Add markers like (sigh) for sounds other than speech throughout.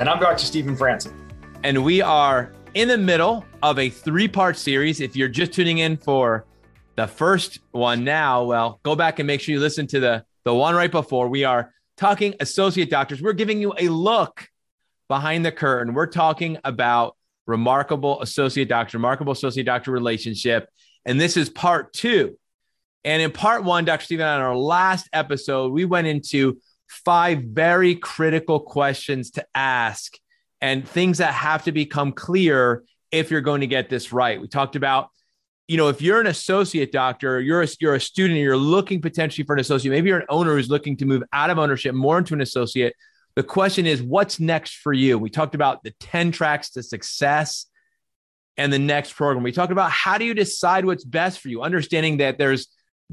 And I'm Dr. Stephen Franson. And we are in the middle of a three part series. If you're just tuning in for the first one now, well, go back and make sure you listen to the, the one right before. We are talking associate doctors. We're giving you a look behind the curtain. We're talking about remarkable associate doctor, remarkable associate doctor relationship. And this is part two. And in part one, Dr. Stephen, on our last episode, we went into five very critical questions to ask and things that have to become clear if you're going to get this right. We talked about, you know, if you're an associate doctor, you're a, you're a student, you're looking potentially for an associate, maybe you're an owner who's looking to move out of ownership more into an associate. The question is, what's next for you? We talked about the 10 tracks to success and the next program. We talked about how do you decide what's best for you, understanding that there's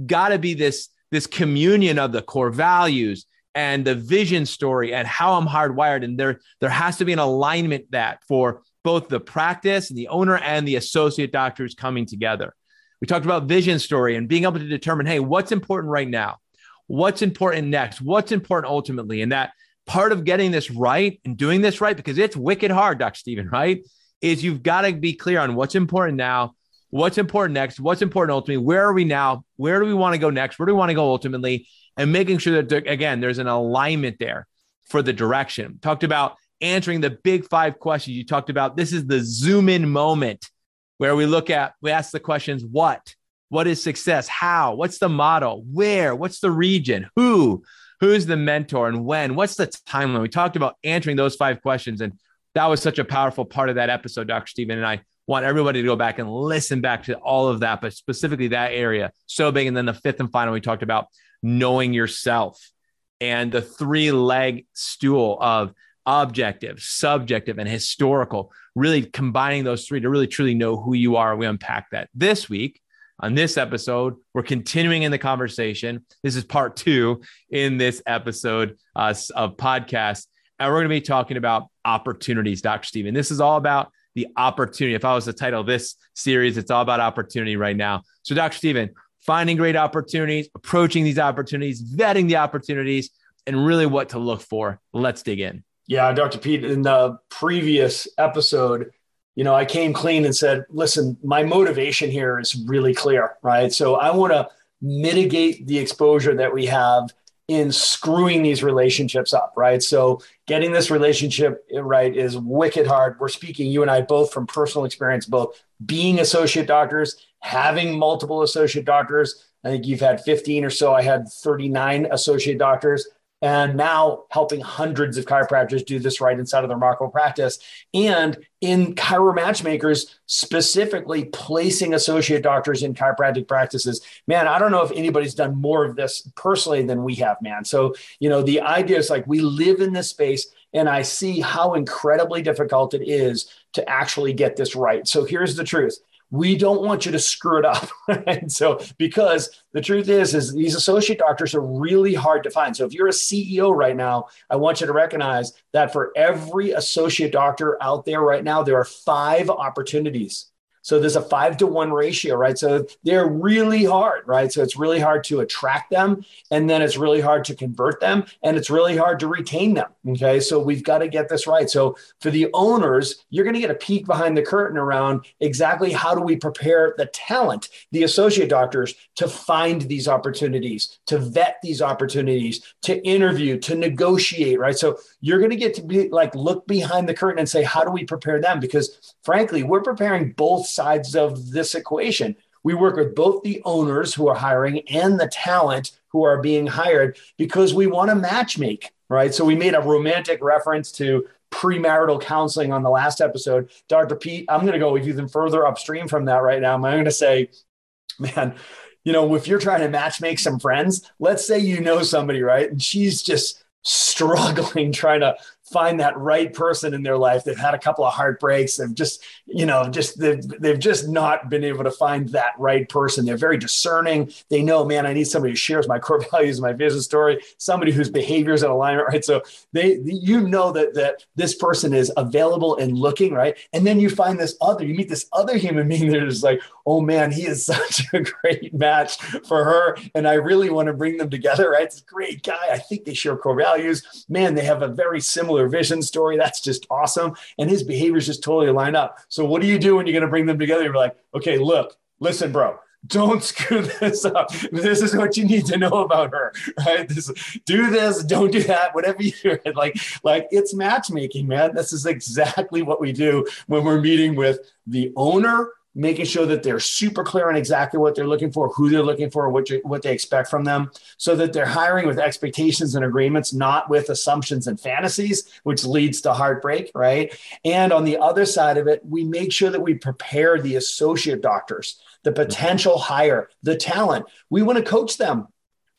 got to be this, this communion of the core values and the vision story and how I'm hardwired. And there, there has to be an alignment that for both the practice and the owner and the associate doctors coming together. We talked about vision story and being able to determine, hey, what's important right now? What's important next? What's important ultimately? And that part of getting this right and doing this right, because it's wicked hard, Dr. Stephen, right? Is you've got to be clear on what's important now, what's important next, what's important ultimately, where are we now, where do we want to go next, where do we want to go ultimately, and making sure that, again, there's an alignment there for the direction. Talked about answering the big five questions. You talked about this is the zoom in moment where we look at, we ask the questions what? What is success? How? What's the model? Where? What's the region? Who? Who's the mentor and when? What's the timeline? We talked about answering those five questions. And that was such a powerful part of that episode, Dr. Stephen. And I want everybody to go back and listen back to all of that, but specifically that area. So big. And then the fifth and final, we talked about knowing yourself and the three leg stool of objective, subjective, and historical, really combining those three to really truly know who you are. We unpack that this week. On this episode, we're continuing in the conversation. This is part two in this episode uh, of podcast. And we're going to be talking about opportunities, Dr. Stephen. This is all about the opportunity. If I was to title this series, it's all about opportunity right now. So, Dr. Stephen, finding great opportunities, approaching these opportunities, vetting the opportunities, and really what to look for. Let's dig in. Yeah, Dr. Pete, in the previous episode, you know, I came clean and said, listen, my motivation here is really clear, right? So I want to mitigate the exposure that we have in screwing these relationships up, right? So getting this relationship right is wicked hard. We're speaking, you and I both from personal experience, both being associate doctors, having multiple associate doctors. I think you've had 15 or so. I had 39 associate doctors and now helping hundreds of chiropractors do this right inside of their remarkable practice and in chiro matchmakers specifically placing associate doctors in chiropractic practices man i don't know if anybody's done more of this personally than we have man so you know the idea is like we live in this space and i see how incredibly difficult it is to actually get this right so here's the truth we don't want you to screw it up. (laughs) and so, because the truth is, is these associate doctors are really hard to find. So if you're a CEO right now, I want you to recognize that for every associate doctor out there right now, there are five opportunities so there's a five to one ratio, right? So they're really hard, right? So it's really hard to attract them. And then it's really hard to convert them. And it's really hard to retain them. Okay. So we've got to get this right. So for the owners, you're going to get a peek behind the curtain around exactly how do we prepare the talent, the associate doctors to find these opportunities, to vet these opportunities, to interview, to negotiate, right? So you're going to get to be like, look behind the curtain and say, how do we prepare them? Because frankly, we're preparing both sides of this equation. We work with both the owners who are hiring and the talent who are being hired because we want to matchmake, right? So we made a romantic reference to premarital counseling on the last episode. Dr. Pete, I'm going to go even further upstream from that right now. I'm going to say, man, you know, if you're trying to matchmake some friends, let's say you know somebody, right? And she's just (laughs) struggling trying to find that right person in their life. They've had a couple of heartbreaks. They've just, you know, just they've, they've just not been able to find that right person. They're very discerning. They know, man, I need somebody who shares my core (laughs) values, my vision story, somebody whose behaviors in alignment, right? So they, you know that that this person is available and looking, right? And then you find this other, you meet this other human being that is like, oh man, he is (laughs) such a great match for her, and I really want to bring them together, right? It's a great guy. I think they share core values. Man, they have a very similar vision story. That's just awesome. And his behaviors just totally line up. So what do you do when you're going to bring them together? You're like, okay, look, listen, bro, don't (laughs) screw this up. This is what you need to know about her, right? This, do this, don't do that, whatever you do. (laughs) Like, like it's matchmaking, man. This is exactly what we do when we're meeting with the owner making sure that they're super clear on exactly what they're looking for, who they're looking for, what, you, what they expect from them, so that they're hiring with expectations and agreements, not with assumptions and fantasies, which leads to heartbreak, right? And on the other side of it, we make sure that we prepare the associate doctors, the mm-hmm. potential hire, the talent. We want to coach them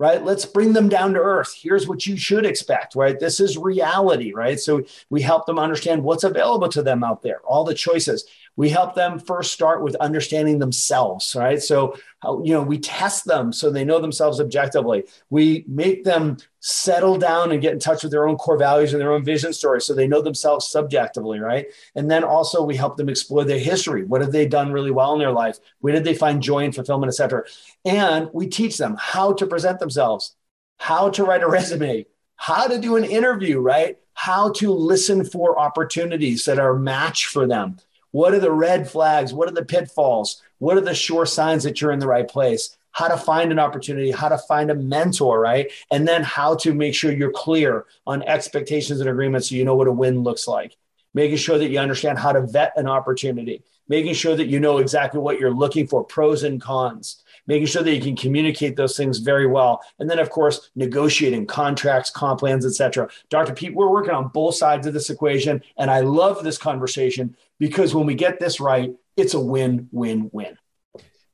right? Let's bring them down to earth. Here's what you should expect, right? This is reality, right? So we help them understand what's available to them out there, all the choices we help them first start with understanding themselves right? So you know we test them so they know themselves objectively. We make them settle down and get in touch with their own core values and their own vision story so they know themselves subjectively right? And then also we help them explore their history. What have they done really well in their life? Where did they find joy and fulfillment etc and we teach them how to present themselves how to write a (laughs) resume how to do an interview right? How to listen for opportunities that are match for them what are the red flags? What are the pitfalls? What are the sure signs that you're in the right place? How to find an opportunity, how to find a mentor, right? And then how to make sure you're clear on expectations and agreements so you know what a win looks like. Making sure that you understand how to vet an opportunity, making sure that you know exactly what you're looking for, pros and cons, making sure that you can communicate those things very well. And then, of course, negotiating contracts, comp plans, etc. Dr. Pete, we're working on both sides of this equation. And I love this conversation because when we get this right, it's a win, win, win.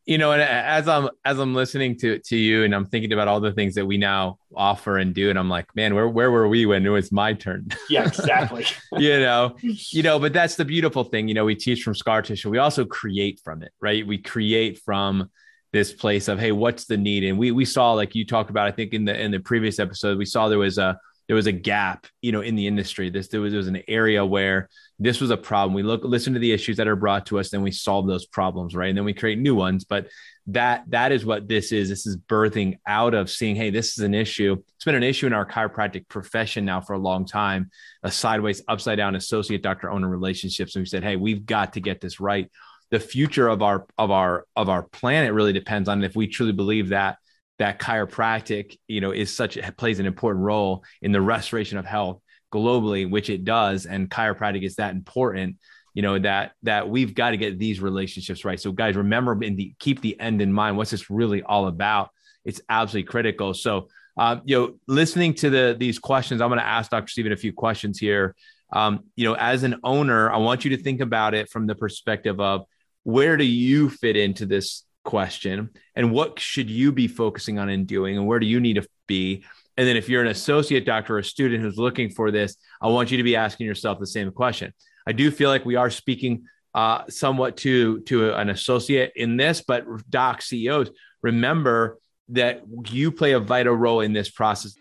You know, and as I'm as I'm listening to to you, and I'm thinking about all the things that we now offer and do, and I'm like, man, where where were we when it was my turn? (laughs) Yeah, exactly. you know, you know, but that's the beautiful thing. You know, we teach from scar tissue. We also create from it, right? We create from this place of hey, what's the need? And we we saw like you talked about, I think in the in the previous episode, we saw there was a there was a gap, you know, in the industry. This there was, there was an area where this was a problem. We look listen to the issues that are brought to us, then we solve those problems, right? And then we create new ones. But that that is what this is. This is birthing out of seeing, hey, this is an issue. It's been an issue in our chiropractic profession now for a long time. A sideways, upside down associate doctor owner relationships. And we said, hey, we've got to get this right. The future of our of our of our planet really depends on if we truly believe that that chiropractic, you know, is such plays an important role in the restoration of health globally, which it does, and chiropractic is that important. You know that that we've got to get these relationships right. So, guys, remember in the keep the end in mind. What's this really all about? It's absolutely critical. So, um, you know, listening to the these questions, I'm going to ask Dr. Stephen a few questions here. Um, you know, as an owner, I want you to think about it from the perspective of where do you fit into this question and what should you be focusing on and doing and where do you need to be? And then if you're an associate doctor or a student who's looking for this i want you to be asking yourself the same question. I do feel like we are speaking uh, somewhat to to an associate in this but doc ceos remember that you play a vital role in this process.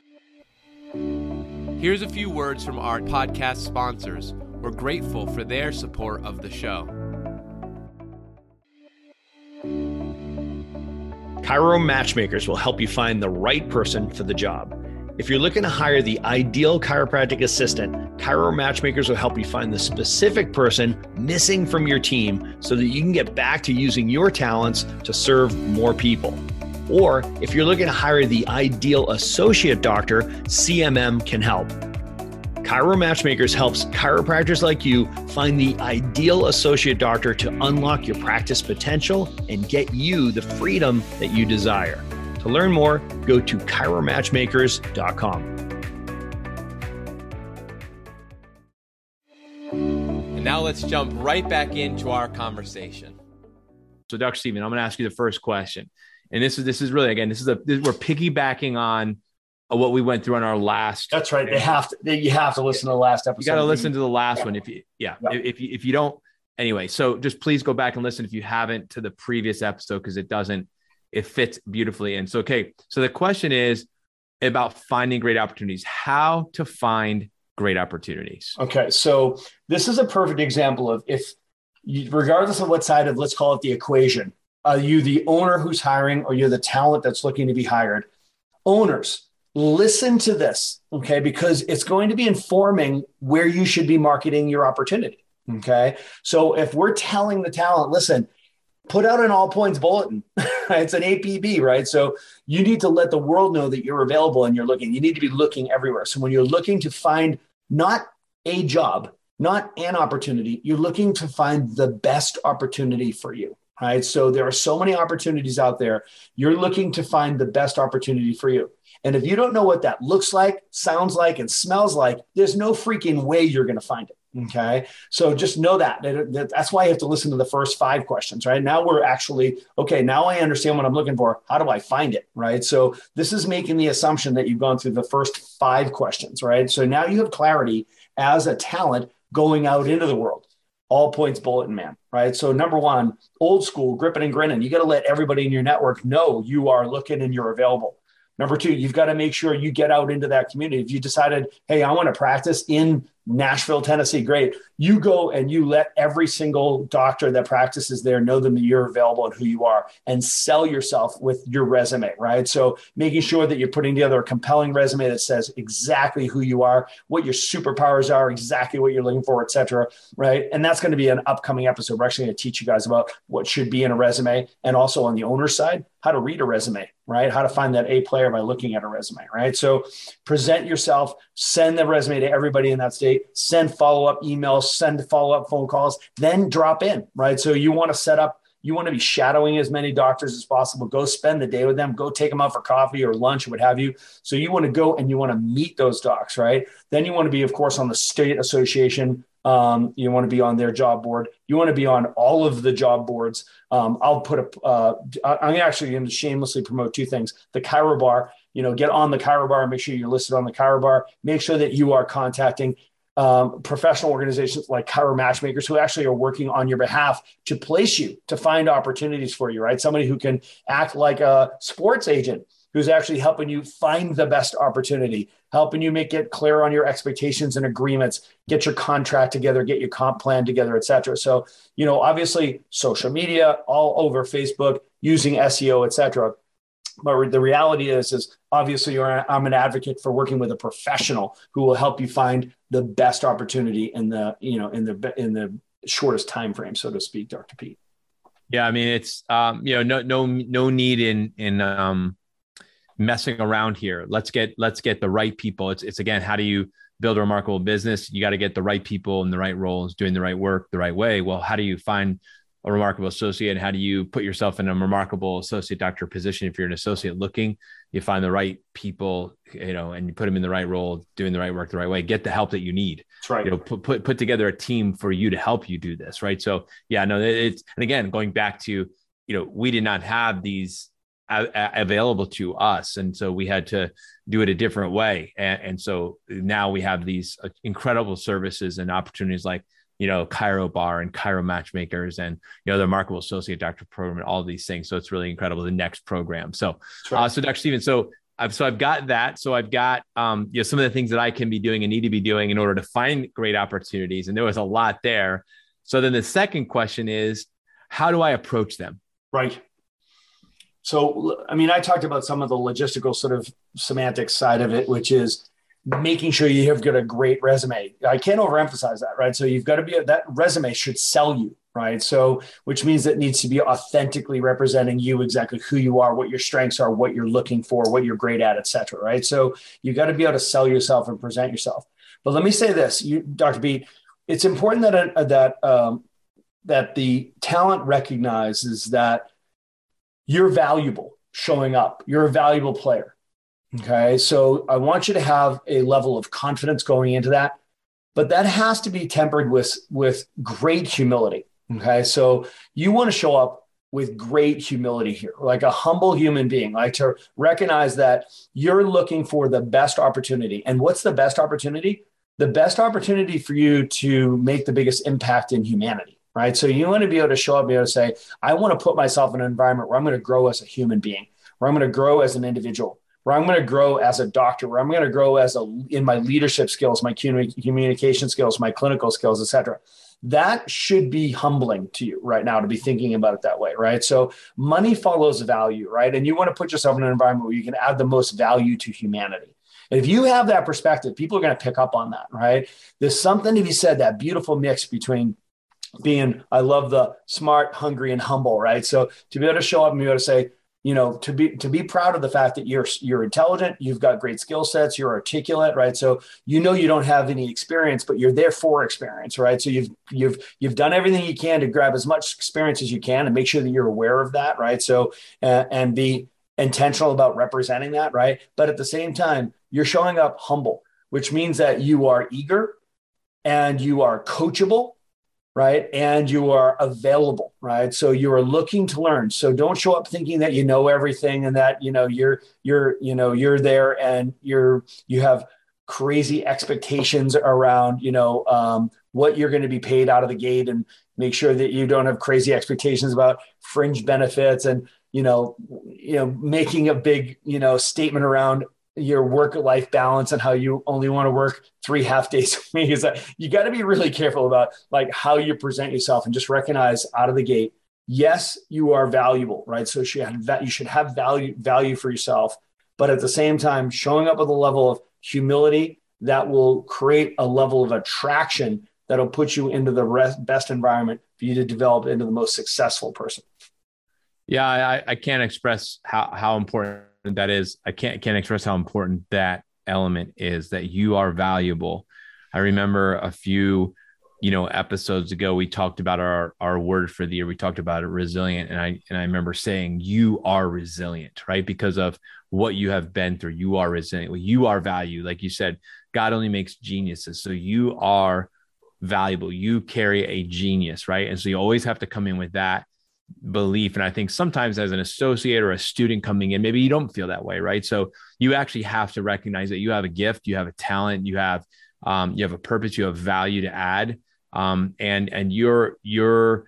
Here's a few words from our podcast sponsors. We're grateful for their support of the show Chiro Matchmakers will help you find the right person for the job. If you're looking to hire the ideal chiropractic assistant, Chiro Matchmakers will help you find the specific person missing from your team so that you can get back to using your talents to serve more people. Or if you're looking to hire the ideal associate doctor, CMM can help. Chiro Matchmakers helps chiropractors like you find the ideal associate doctor to unlock your practice potential and get you the freedom that you desire. To learn more, go to chiromatchmakers.com. And now let's jump right back into our conversation. So, Dr. Stephen, I'm going to ask you the first question. And this is this is really again, this is a this, we're piggybacking on what we went through on our last. That's right. They have to. They, you have to listen to the last episode. You got to listen to the last yeah. one if you, yeah. yeah. If, if you if you don't, anyway. So just please go back and listen if you haven't to the previous episode because it doesn't. It fits beautifully. And so okay. So the question is about finding great opportunities. How to find great opportunities. Okay. So this is a perfect example of if, you, regardless of what side of let's call it the equation, are you the owner who's hiring or you're the talent that's looking to be hired? Owners, listen to this, okay, because it's going to be informing where you should be marketing your opportunity. Okay. So if we're telling the talent, listen, put out an all points bulletin. (laughs) it's an APB, right? So you need to let the world know that you're available and you're looking. You need to be looking everywhere. So when you're looking to find not a job, not an opportunity, you're looking to find the best opportunity for you. Right. So there are so many opportunities out there. You're looking to find the best opportunity for you. And if you don't know what that looks like, sounds like, and smells like, there's no freaking way you're going to find it. Okay. So just know that. That's why you have to listen to the first five questions, right? Now we're actually, okay, now I understand what I'm looking for. How do I find it? Right. So this is making the assumption that you've gone through the first five questions, right? So now you have clarity as a talent going out into the world. All points bulletin man, right? So number one, old school, gripping and grinning. You got to let everybody in your network know you are looking and you're available. Number two, you've got to make sure you get out into that community. If you decided, hey, I want to practice in Nashville, Tennessee, great. You go and you let every single doctor that practices there know them that you're available and who you are and sell yourself with your resume, right? So making sure that you're putting together a compelling resume that says exactly who you are, what your superpowers are, exactly what you're looking for, et cetera, right? And that's going to be an upcoming episode. We're actually going to teach you guys about what should be in a resume and also on the owner side, how to read a resume, right? How to find that A player by looking at a resume, right? So present yourself, send the resume to everybody in that state, send follow up emails, send follow up phone calls, then drop in, right? So you want to set up, you want to be shadowing as many doctors as possible. Go spend the day with them, go take them out for coffee or lunch or what have you. So you want to go and you want to meet those docs, right? Then you want to be, of course, on the state association um, you want to be on their job board. You want to be on all of the job boards. Um, I'll put a. Uh, I'm actually going to shamelessly promote two things: the Chiro Bar. You know, get on the Chiro Bar. Make sure you're listed on the Chiro Bar. Make sure that you are contacting um, professional organizations like Chiro Matchmakers who actually are working on your behalf to place you to find opportunities for you. Right, somebody who can act like a sports agent who's actually helping you find the best opportunity, helping you make it clear on your expectations and agreements, get your contract together, get your comp plan together, et cetera. So, you know, obviously social media all over Facebook, using SEO, et cetera. But the reality is, is obviously I'm an advocate for working with a professional who will help you find the best opportunity in the, you know, in the, in the shortest time frame, so to speak, Dr. Pete. Yeah, I mean it's um, you know no no no need in in um, messing around here. Let's get let's get the right people. It's it's again, how do you build a remarkable business? You got to get the right people in the right roles, doing the right work the right way. Well, how do you find a remarkable associate? and How do you put yourself in a remarkable associate doctor position? If you're an associate looking, you find the right people, you know, and you put them in the right role, doing the right work the right way. Get the help that you need. That's right. You know, put put put together a team for you to help you do this. Right. So yeah, no, it's and again going back to you know we did not have these available to us and so we had to do it a different way and, and, so now we have these uh, incredible services and opportunities like you know Chiro Bar and Chiro Matchmakers and you know the remarkable associate doctor program and all these things so it's really incredible the next program so right. uh, so dr stephen so I've, so I've got that. So I've got, um, you know, some of the things that I can be doing and need to be doing in order to find great opportunities. And there was a lot there. So then the second question is, how do I approach them? Right. So, I mean, I talked about some of the logistical sort of semantic side of it, which is making sure you have got a great resume. I can't overemphasize that, right? So you've got to be that resume should sell you, right? So which means it needs to be authentically representing you exactly who you are, what your strengths are, what you're looking for, what you're great at, et cetera, right? So you got to be able to sell yourself and present yourself. But let me say this, you, Dr. P, it's important that uh, that um, that the talent recognizes that you're valuable showing up. You're a valuable player. Okay. So I want you to have a level of confidence going into that, but that has to be tempered with, with great humility. Okay. So you want to show up with great humility here, like a humble human being, like to recognize that you're looking for the best opportunity. And what's the best opportunity? The best opportunity for you to make the biggest impact in humanity, right? So you want to be able to show up be able to say, I want to put myself in an environment where I'm going to grow as a human being, where I'm going to grow as an individual, where I'm going to grow as a doctor, where I'm going to grow as a in my leadership skills, my communication skills, my clinical skills, et cetera that should be humbling to you right now to be thinking about it that way, right? So money follows value, right? And you want to put yourself in an environment where you can add the most value to humanity. If you have that perspective, people are going to pick up on that, right? There's something to be said, that beautiful mix between being, I love the smart, hungry, and humble, right? So to be able to show up and be able to say, you know to be to be proud of the fact that you're you're intelligent you've got great skill sets you're articulate right? So you know you don't have any experience but you're there for experience right? So you've you've you've done everything you can to grab as much experience as you can and make sure that you're aware of that right? So uh, and be intentional about representing that right? But at the same time you're showing up humble which means that you are eager and you are coachable right? And you are available, right? So you are looking to learn. So don't show up thinking that you know everything and that you know you're you're you know you're there and you're you have crazy expectations around you know um, what you're going to be paid out of the gate and make sure that you don't have crazy expectations about fringe benefits and you know you know making a big you know statement around your work life balance and how you only want to work three half days (laughs) a week is that you got to be really careful about like how you present yourself and just recognize out of the gate yes you are valuable right? So you should have, value value for yourself but at the same time showing up with a level of humility that will create a level of attraction that'll put you into the rest, best environment for you to develop into the most successful person. Yeah i, I can't express how, how important that is i can't can't express how important that element is that you are valuable. I remember a few you know episodes ago we talked about our our word for the year. We talked about it resilient. And i and i remember saying you are resilient right? Because of what you have been through. You are resilient. You are value like you said god only makes geniuses. So you are valuable. You carry a genius right? And so you always have to come in with that belief. And I think sometimes as an associate or a student coming in, maybe you don't feel that way, right? So you actually have to recognize that you have a gift, you have a talent, you have um, you have a purpose, you have value to add, um, and and you're you're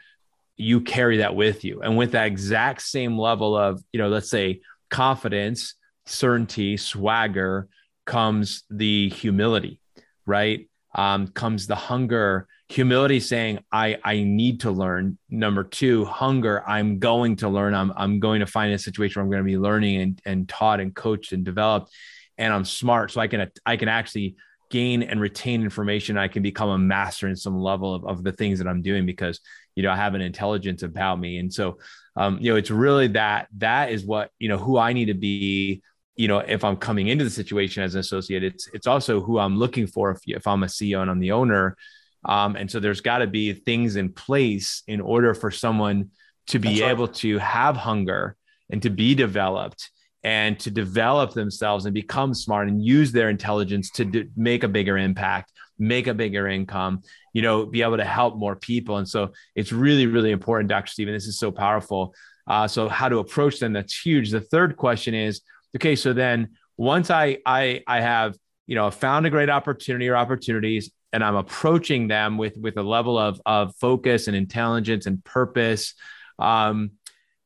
you carry that with you, and with that exact same level of you know, let's say confidence, certainty, swagger comes the humility, right? Um, comes the hunger humility saying i i need to learn. Number two hunger. I'm going to learn. I'm, I'm going to find a situation where i'm going to be learning and, and taught and coached and developed. And i'm smart so i can i can actually gain and retain information. I can become a master in some level of, of the things that i'm doing because you know i have an intelligence about me. And so um, you know it's really that that is what you know who i need to be you know if i'm coming into the situation as an associate. It's it's also who i'm looking for. If, if i'm a ceo and i'm the owner um, and so there's got to be things in place in order for someone to be able to have hunger and to be developed and to develop themselves and become smart and use their intelligence to do, make a bigger impact, make a bigger income, you know, be able to help more people. And so it's really, really important, Dr. Stephen. This is so powerful. Uh, so how to approach them? That's huge. The third question is, okay, so then once I I I have you know found a great opportunity or opportunities, and I'm approaching them with with a level of of focus and intelligence and purpose. Um,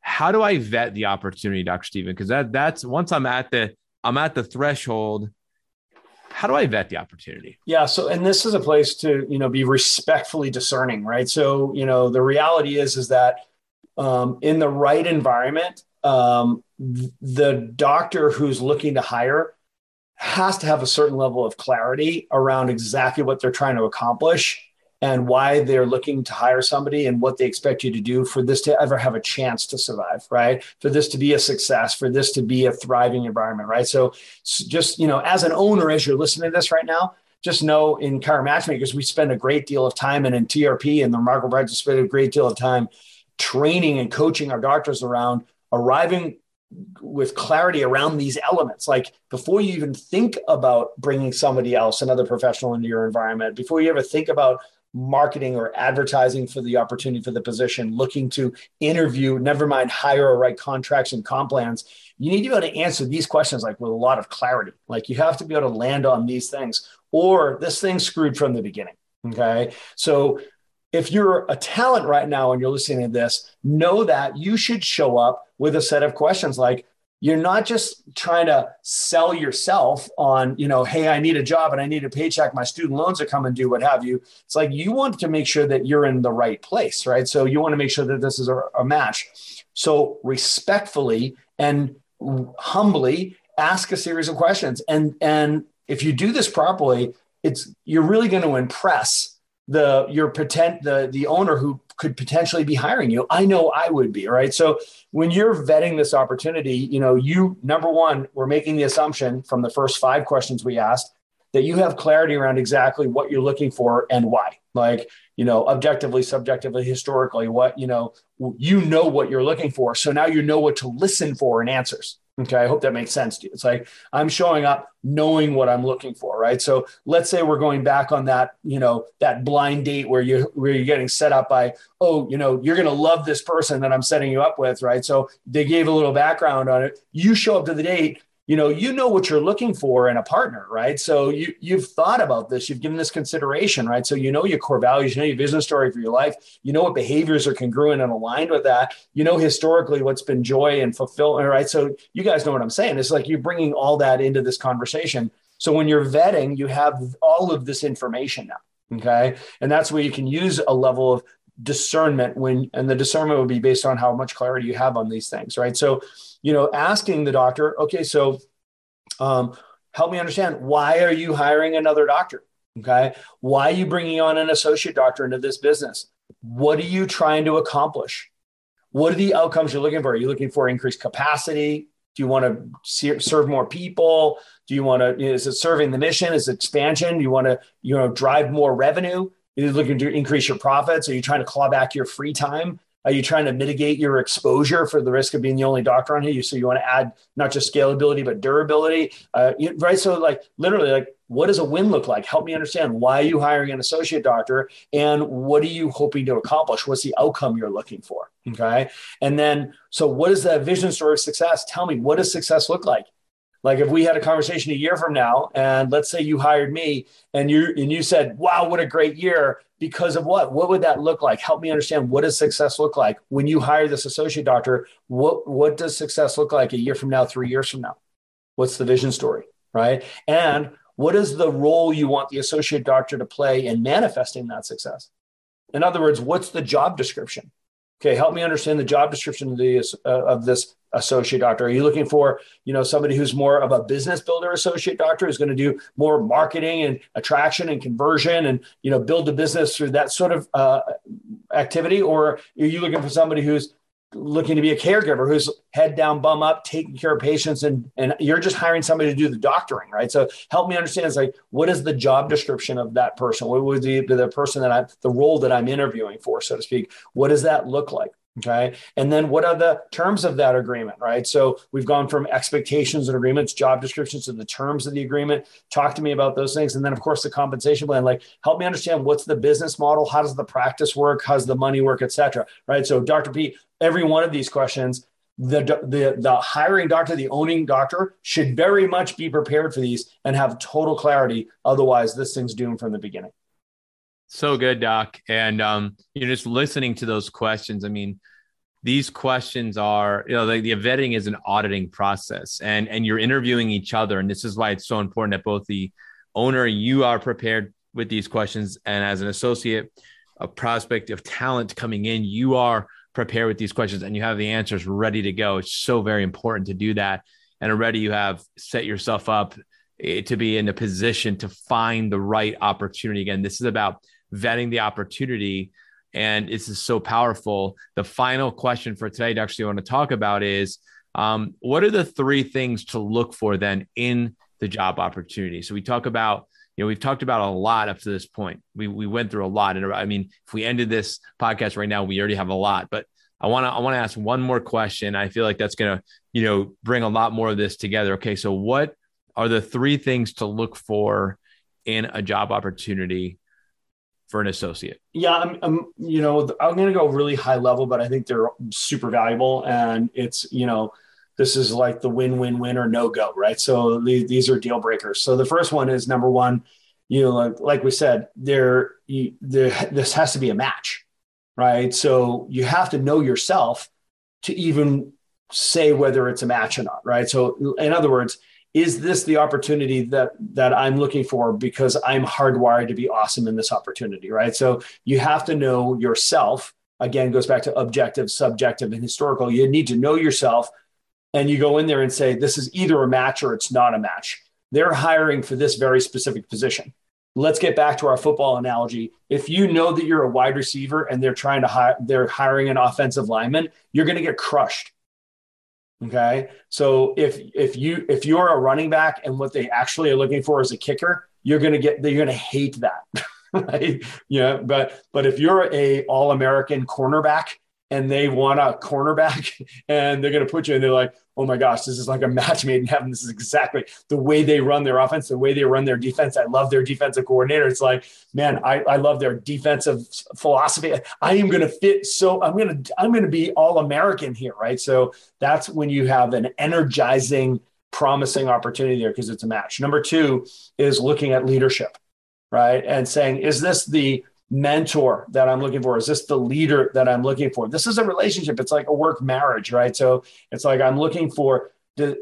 how do I vet the opportunity, Dr. Stephen? Because that that's once I'm at the I'm at the threshold. How do I vet the opportunity? Yeah. So, and this is a place to you know be respectfully discerning, right? So, you know, the reality is is that um, in the right environment, um, the doctor who's looking to hire has to have a certain level of clarity around exactly what they're trying to accomplish and why they're looking to hire somebody and what they expect you to do for this to ever have a chance to survive, right? For this to be a success, for this to be a thriving environment, right? So, just, you know, as an owner, as you're listening to this right now, just know in Chiro Matchmakers, we spend a great deal of time and in TRP and the Remarkable Practice spend a great deal of time training and coaching our doctors around arriving with clarity around these elements like before you even think about bringing somebody else another professional into your environment before you ever think about marketing or advertising for the opportunity for the position, looking to interview, never mind hire or write contracts and comp plans, you need to be able to answer these questions like with a lot of clarity. Like you have to be able to land on these things, or this thing's screwed from the beginning. Okay. So if you're a talent right now and you're listening to this, know that you should show up with a set of questions. Like, you're not just trying to sell yourself on you know hey i need a job and i need a paycheck. My student loans are coming due what have you. It's like you want to make sure that you're in the right place right? So you want to make sure that this is a, a match. So respectfully and humbly ask a series of questions. And and if you do this properly it's you're really going to impress the your potent the the owner who could potentially be hiring you. I know i would be right? So when you're vetting this opportunity you know you number one we're making the assumption from the first five questions we asked that you have clarity around exactly what you're looking for and why. Like you know objectively subjectively historically what you know you know what you're looking for. So now you know what to listen for in answers Okay, I hope that makes sense to you. It's like I'm showing up knowing what I'm looking for, right? So let's say we're going back on that, you know, that blind date where you where you're getting set up by, oh, you know, you're gonna love this person that I'm setting you up with, right? So they gave a little background on it. You show up to the date, you know you know what you're looking for in a partner right? So you you've thought about this you've given this consideration right? So you know your core values you know your business story for your life you know what behaviors are congruent and aligned with that you know historically what's been joy and fulfillment right? So you guys know what i'm saying. It's like you're bringing all that into this conversation. So when you're vetting you have all of this information now okay? And that's where you can use a level of discernment when and the discernment would be based on how much clarity you have on these things right? So you know asking the doctor okay so um, help me understand why are you hiring another doctor? Okay? Why are you bringing on an associate doctor into this business? What are you trying to accomplish? What are the outcomes you're looking for? Are you looking for increased capacity? Do you want to serve more people? Do you want to is it serving the mission? Is it expansion? Do you want to you know drive more revenue are looking to increase your profits? Are you trying to claw back your free time? Are you trying to mitigate your exposure for the risk of being the only doctor on here? So you want to add not just scalability but durability, uh, right? So like literally, like what does a win look like? Help me understand why are you hiring an associate doctor and what are you hoping to accomplish? What's the outcome you're looking for? Okay, and then so what is the vision story of success? Tell me what does success look like? Like if we had a conversation a year from now, and let's say you hired me, and you and you said, "Wow, what a great year!" Because of what? What would that look like? Help me understand what does success look like when you hire this associate doctor. What what does success look like a year from now, three years from now? What's the vision story, right? And what is the role you want the associate doctor to play in manifesting that success? In other words, what's the job description? Okay, help me understand the job description of, the, uh, of this associate doctor? Are you looking for, you know, somebody who's more of a business builder associate doctor who's going to do more marketing and attraction and conversion and, you know, build a business through that sort of uh, activity? Or are you looking for somebody who's looking to be a caregiver who's head down, bum up, taking care of patients, and and you're just hiring somebody to do the doctoring, right? So help me understand. It's like, what is the job description of that person? What would be the person that I the role that I'm interviewing for, so to speak? What does that look like? Okay. And then what are the terms of that agreement, right? So we've gone from expectations and agreements, job descriptions to the terms of the agreement. Talk to me about those things. And then, of course, the compensation plan. Like, help me understand what's the business model? How does the practice work? How's the money work, et cetera, right? So, Dr. P, every one of these questions, the, the, the hiring doctor, the owning doctor should very much be prepared for these and have total clarity. Otherwise, this thing's doomed from the beginning. So good, Doc. And um, you're just listening to those questions. I mean, these questions are, you know, the, the vetting is an auditing process and, and you're interviewing each other. And this is why it's so important that both the owner, you are prepared with these questions. And as an associate, a prospect of talent coming in, you are prepared with these questions and you have the answers ready to go. It's so very important to do that. And already you have set yourself up eh, to be in a position to find the right opportunity. Again, this is about vetting the opportunity. And this is so powerful. The final question for today, to actually, want to talk about is um, what are the three things to look for then in the job opportunity? So we talk about, you know, we've talked about a lot up to this point. We we went through a lot, and I mean, if we ended this podcast right now, we already have a lot. But I want to I want to ask one more question. I feel like that's going to, you know, bring a lot more of this together. Okay, so what are the three things to look for in a job opportunity for an associate? Yeah, I'm, I'm you know, I'm going to go really high level, but I think they're super valuable. And it's, you know, this is like the win, win, win or no go, right? So these are deal breakers. So the first one is number one, you know, like, like we said, there, you, there, this has to be a match, right? So you have to know yourself to even say whether it's a match or not, right? So in other words, is this the opportunity that that I'm looking for because I'm hardwired to be awesome in this opportunity, right? So you have to know yourself. Again, goes back to objective, subjective, and historical. You need to know yourself, and you go in there and say, "This is either a match or it's not a match." They're hiring for this very specific position. Let's get back to our football analogy. If you know that you're a wide receiver and they're trying to hire, they're hiring an offensive lineman, you're going to get crushed Okay. So if if you if you're a running back and what they actually are looking for is a kicker, you're gonna get you're gonna hate that. (laughs) right. Yeah. But but if you're a all-American cornerback and they want a cornerback (laughs) and they're going to put you and they're like, oh my gosh, this is like a match made in heaven. This is exactly the way they run their offense, the way they run their defense. I love their defensive coordinator. It's like, man, I, I love their defensive philosophy. I am going to fit. So I'm going to, I'm going to be all American here. Right. So that's when you have an energizing, promising opportunity there because it's a match. Number two is looking at leadership, right. And saying, is this the, mentor that I'm looking for? Is this the leader that I'm looking for? This is a relationship. It's like a work marriage, right? So it's like I'm looking for do,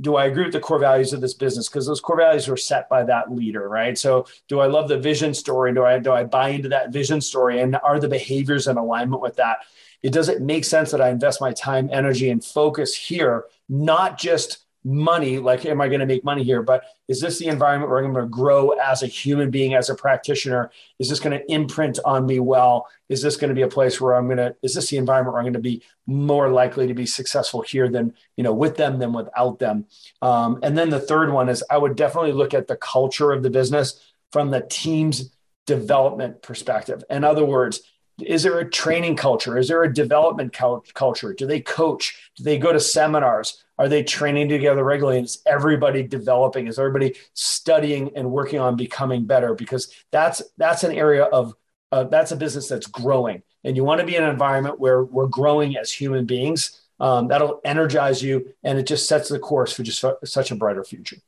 do I agree with the core values of this business? Because those core values were set by that leader, right? So do I love the vision story? Do I do I buy into that vision story? And are the behaviors in alignment with that? It doesn't make sense that I invest my time, energy, and focus here, not just money like am i going to make money here? But is this the environment where i'm going to grow as a human being as a practitioner? Is this going to imprint on me well? Is this going to be a place where i'm going to is this the environment where i'm going to be more likely to be successful here than you know with them than without them? Um, and then the third one is i would definitely look at the culture of the business from the team's development perspective. In other words is there a training culture is there a development culture do they coach do they go to seminars are they training together regularly? Is everybody developing? Is everybody studying and working on becoming better? Because that's that's an area of uh, that's a business that's growing, and you want to be in an environment where we're growing as human beings. Um, that'll energize you, and it just sets the course for just such a brighter future.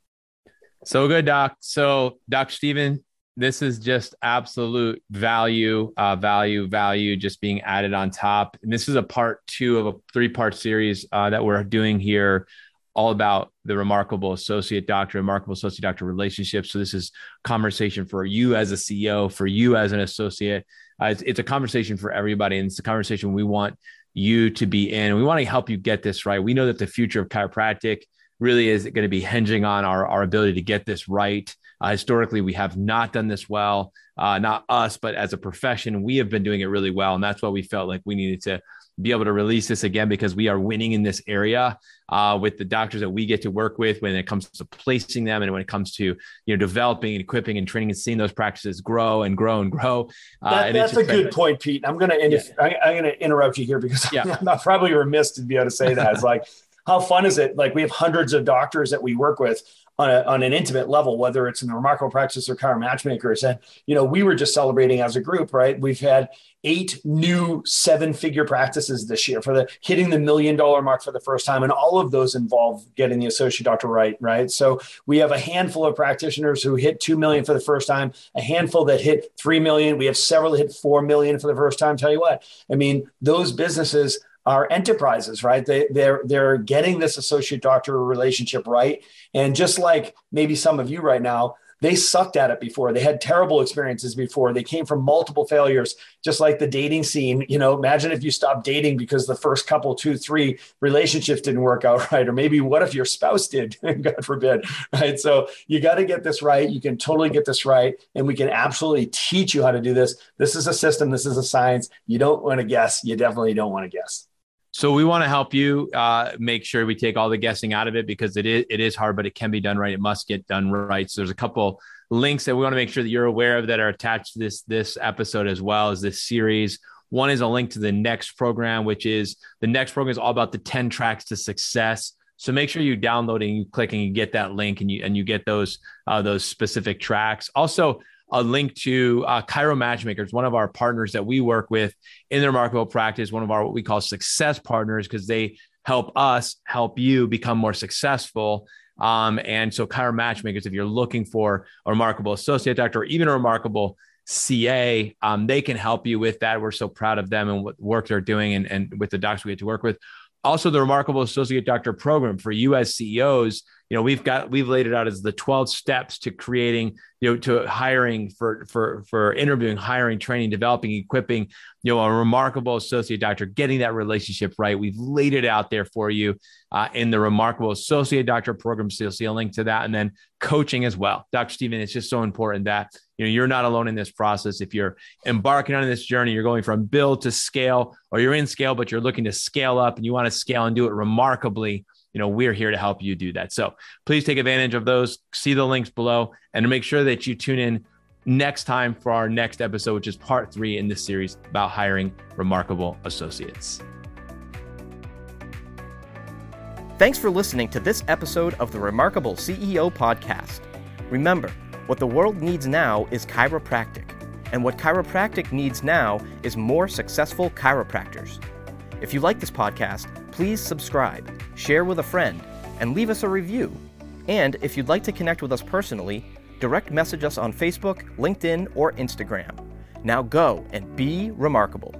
So good, Doc. So, Doc Stephen, this is just absolute value, uh, value, value just being added on top. And this is a part two of a three part series uh, that we're doing here, all about the remarkable associate doctor, remarkable associate doctor relationship. So, this is conversation for you as a CEO, for you as an associate. Uh, it's, it's a conversation for everybody. And it's a conversation we want you to be in. We want to help you get this right. We know that the future of chiropractic really is going to be hinging on our, our ability to get this right. Uh, historically, we have not done this well, uh, not us, but as a profession, we have been doing it really well. And that's why we felt like we needed to be able to release this again because we are winning in this area uh, with the doctors that we get to work with when it comes to placing them and when it comes to you know developing and equipping and training and seeing those practices grow and grow and grow. Uh, that, and that's a good point, Pete. I'm gonna yeah. I'm gonna interrupt you here because yeah. (laughs) I'm probably remiss to be able to say that. It's like how fun is it? Like we have hundreds of doctors that we work with on, a, on an intimate level, whether it's in the remarkable practice or Chiro Matchmakers. And, you know, we were just celebrating as a group, right? We've had eight new seven figure practices this year for the hitting the million dollar mark for the first time. And all of those involve getting the associate doctor right, right? So we have a handful of practitioners who hit 2 million for the first time, a handful that hit 3 million. We have several that hit 4 million for the first time. Tell you what, I mean, those businesses are enterprises, right? They, they're they're getting this associate doctor relationship right, and just like maybe some of you right now, they sucked at it before. They had terrible experiences before. They came from multiple failures, just like the dating scene. You know, imagine if you stopped dating because the first couple, two, three relationships didn't work out (laughs) right. Or maybe what if your spouse did, (laughs) God forbid, right? So you got to get this right. You can totally get this right. And we can absolutely teach you how to do this. This is a system, this is a science. You don't want to guess. You definitely don't want to guess. So we want to help you uh, make sure we take all the guessing out of it because it is it is hard, but it can be done right. It must get done right. So there's a couple links that we want to make sure that you're aware of that are attached to this this episode as well as this series. One is a link to the next program, which is the next program is all about the 10 tracks to success. So make sure you download and you click and you get that link and you and you get those uh, those specific tracks. Also, a link to uh, Chiro Matchmakers, one of our partners that we work with in the remarkable practice, one of our what we call success partners, because they help us help you become more successful. Um, and so, Chiro Matchmakers, if you're looking for a remarkable associate doctor or even a remarkable CA, um, they can help you with that. We're so proud of them and what work they're doing and, and with the docs we get to work with. Also, the Remarkable Associate Doctor Program for US CEOs you know we've got we've laid it out as the 12 steps to creating you know to hiring for for for interviewing hiring training developing equipping you know a remarkable associate doctor getting that relationship right. We've laid it out there for you uh, in the remarkable associate doctor program. So you'll see a link to that and then coaching as well. Dr stephen it's just so important that you know you're not alone in this process. If you're embarking on this journey you're going from build to scale or you're in scale but you're looking to scale up and you want to scale and do it remarkably you know we're here to help you do that. So please take advantage of those. See the links below and make sure that you tune in next time for our next episode which is part three in this series about hiring remarkable associates. Thanks for listening to this episode of the remarkable ceo podcast. Remember what the world needs now is chiropractic and what chiropractic needs now is more successful chiropractors. If you like this podcast please subscribe share with a friend, and leave us a review. And if you'd like to connect with us personally, direct message us on Facebook, LinkedIn, or Instagram. Now go and be remarkable.